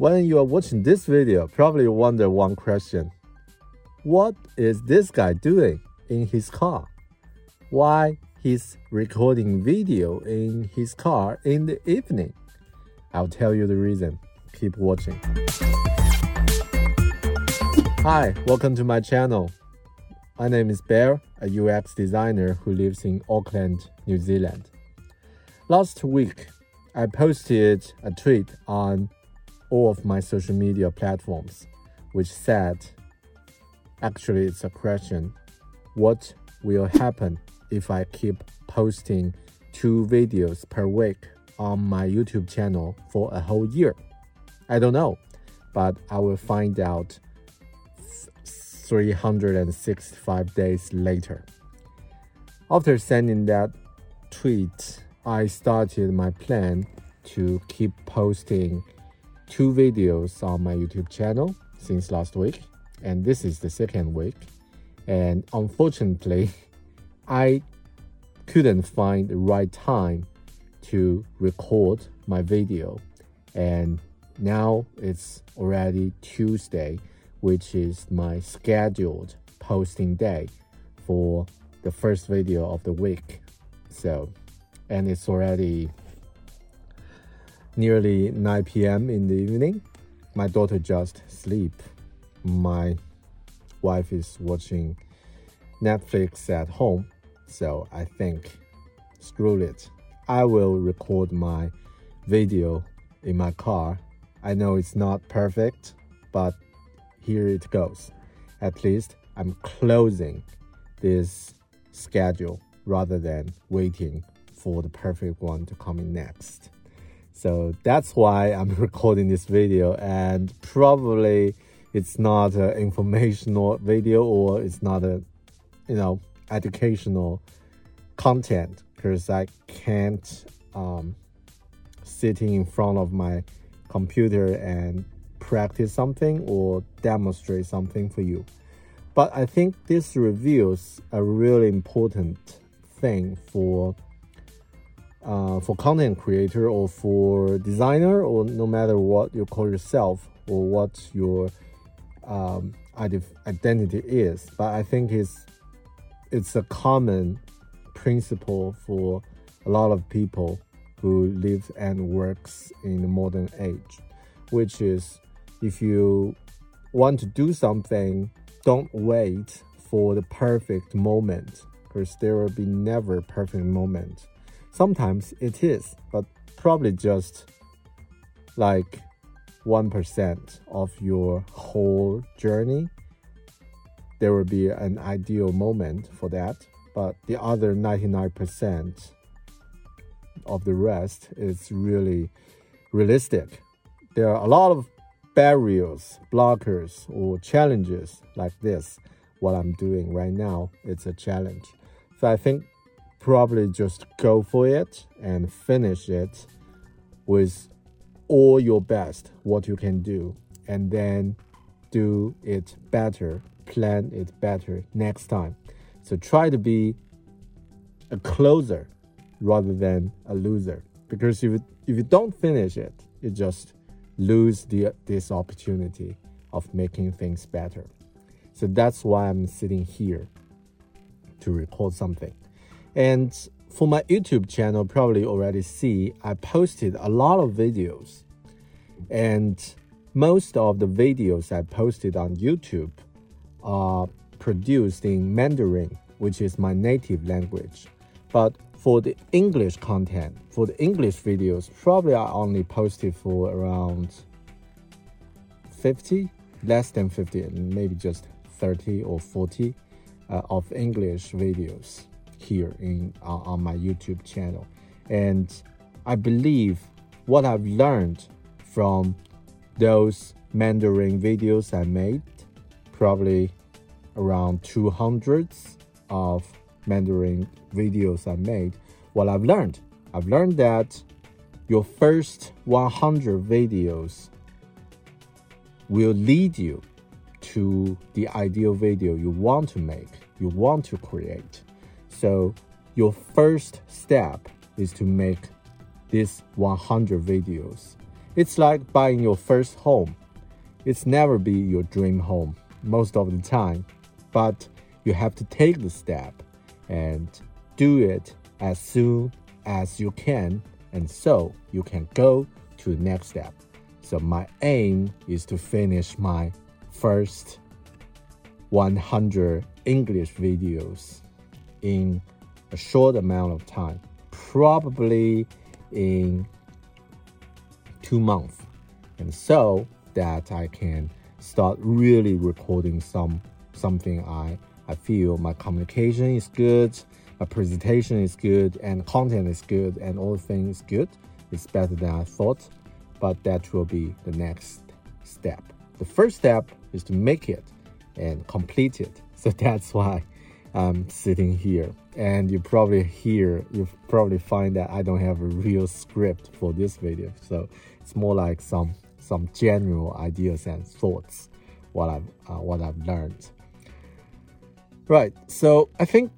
When you are watching this video, probably wonder one question. What is this guy doing in his car? Why he's recording video in his car in the evening? I'll tell you the reason. Keep watching. Hi, welcome to my channel. My name is Bear, a UX designer who lives in Auckland, New Zealand. Last week, I posted a tweet on all of my social media platforms, which said, actually, it's a question what will happen if I keep posting two videos per week on my YouTube channel for a whole year? I don't know, but I will find out 365 days later. After sending that tweet, I started my plan to keep posting two videos on my YouTube channel since last week, and this is the second week. And unfortunately, I couldn't find the right time to record my video, and now it's already Tuesday which is my scheduled posting day for the first video of the week. So, and it's already nearly 9 p.m. in the evening. My daughter just sleep. My wife is watching Netflix at home. So I think, screw it. I will record my video in my car. I know it's not perfect, but here it goes. At least I'm closing this schedule rather than waiting for the perfect one to come in next. So that's why I'm recording this video and probably it's not an informational video or it's not a you know educational content because I can't um, sitting in front of my computer and practice something or demonstrate something for you. But I think this reveals a really important thing for uh, for content creator or for designer or no matter what you call yourself or what your um, identity is. But I think it's it's a common principle for a lot of people who live and works in the modern age, which is if you want to do something, don't wait for the perfect moment because there will be never perfect moment. Sometimes it is, but probably just like 1% of your whole journey. There will be an ideal moment for that, but the other 99% of the rest is really realistic. There are a lot of barriers, blockers, or challenges like this, what I'm doing right now, it's a challenge. So I think probably just go for it and finish it with all your best, what you can do, and then do it better, plan it better next time. So try to be a closer rather than a loser. Because if, if you don't finish it, you just lose the, this opportunity of making things better. So that's why I'm sitting here to record something. And for my YouTube channel, probably already see I posted a lot of videos. And most of the videos I posted on YouTube are produced in Mandarin, which is my native language. But for the English content, for the English videos, probably I only posted for around 50, less than 50, maybe just 30 or 40 uh, of English videos here in uh, on my YouTube channel. And I believe what I've learned from those Mandarin videos I made, probably around 200 of Mandarin videos I made, what I've learned, I've learned that your first 100 videos will lead you to the ideal video you want to make, you want to create. So your first step is to make these 100 videos. It's like buying your first home. It's never be your dream home most of the time, but you have to take the step and do it as soon as you can, and so you can go to the next step. So my aim is to finish my first 100 English videos in a short amount of time, probably in two months. And so that I can start really recording some something I, I feel my communication is good, my presentation is good, and content is good, and all things good. It's better than I thought, but that will be the next step. The first step is to make it and complete it. So that's why I'm sitting here. And you probably hear, you probably find that I don't have a real script for this video. So it's more like some some general ideas and thoughts what I've uh, what I've learned. Right. So I think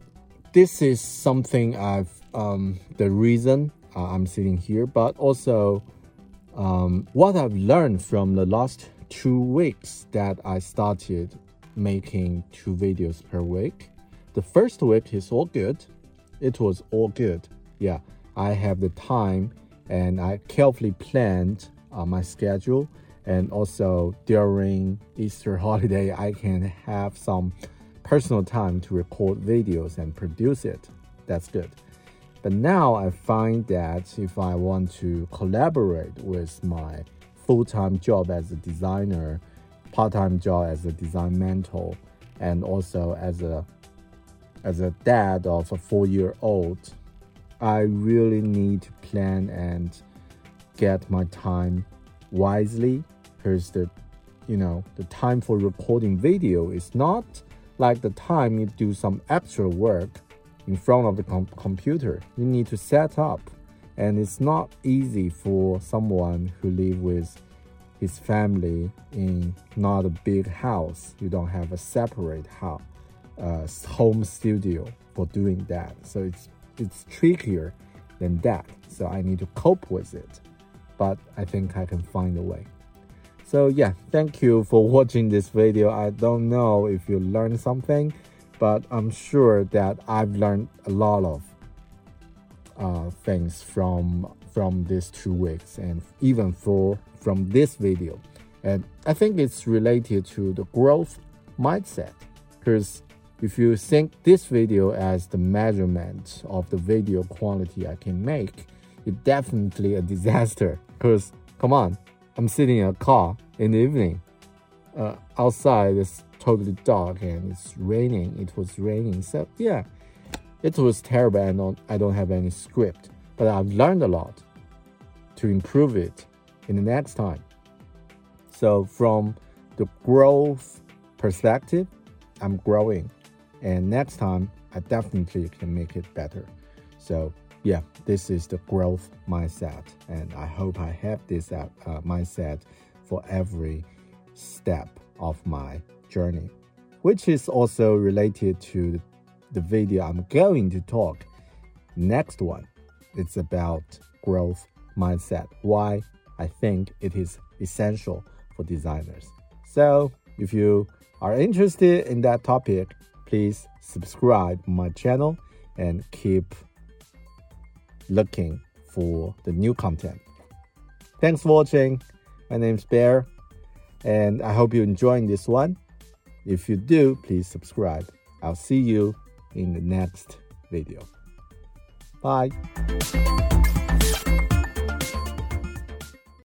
this is something I've um, the reason uh, I'm sitting here, but also um, what I've learned from the last two weeks that I started making two videos per week. The first week is all good. It was all good. Yeah, I have the time and I carefully planned uh, my schedule. And also during Easter holiday, I can have some personal time to record videos and produce it. That's good. But now I find that if I want to collaborate with my full-time job as a designer part-time job as a design mentor and also as a as a dad of a four-year-old i really need to plan and get my time wisely. Because the you know the time for recording video. Is not like the time you do some extra work in front of the com computer. You need to set up. And it's not easy for someone who live with his family in not a big house. You don't have a separate house, uh, home studio for doing that. So it's it's trickier than that. So I need to cope with it, but I think I can find a way. So yeah, thank you for watching this video. I don't know if you learned something, but I'm sure that I've learned a lot of uh, things from from these two weeks and even for from this video. And I think it's related to the growth mindset because if you think this video as the measurement of the video quality I can make, it's definitely a disaster because come on, I'm sitting in a car in the evening. Uh, outside it's totally dark and it's raining. It was raining. So yeah, it was terrible and I don't have any script. But I've learned a lot to improve it in the next time. So from the growth perspective, I'm growing. And next time, I definitely can make it better. So yeah, this is the growth mindset. And I hope I have this uh, uh, mindset for every step of my journey, which is also related to the video I'm going to talk next one. It's about growth mindset. Why I think it is essential for designers. So, if you are interested in that topic, please subscribe my channel and keep looking for the new content. Thanks for watching. My name is Bear, and I hope you're enjoying this one. If you do, please subscribe. I'll see you in the next video. Bye.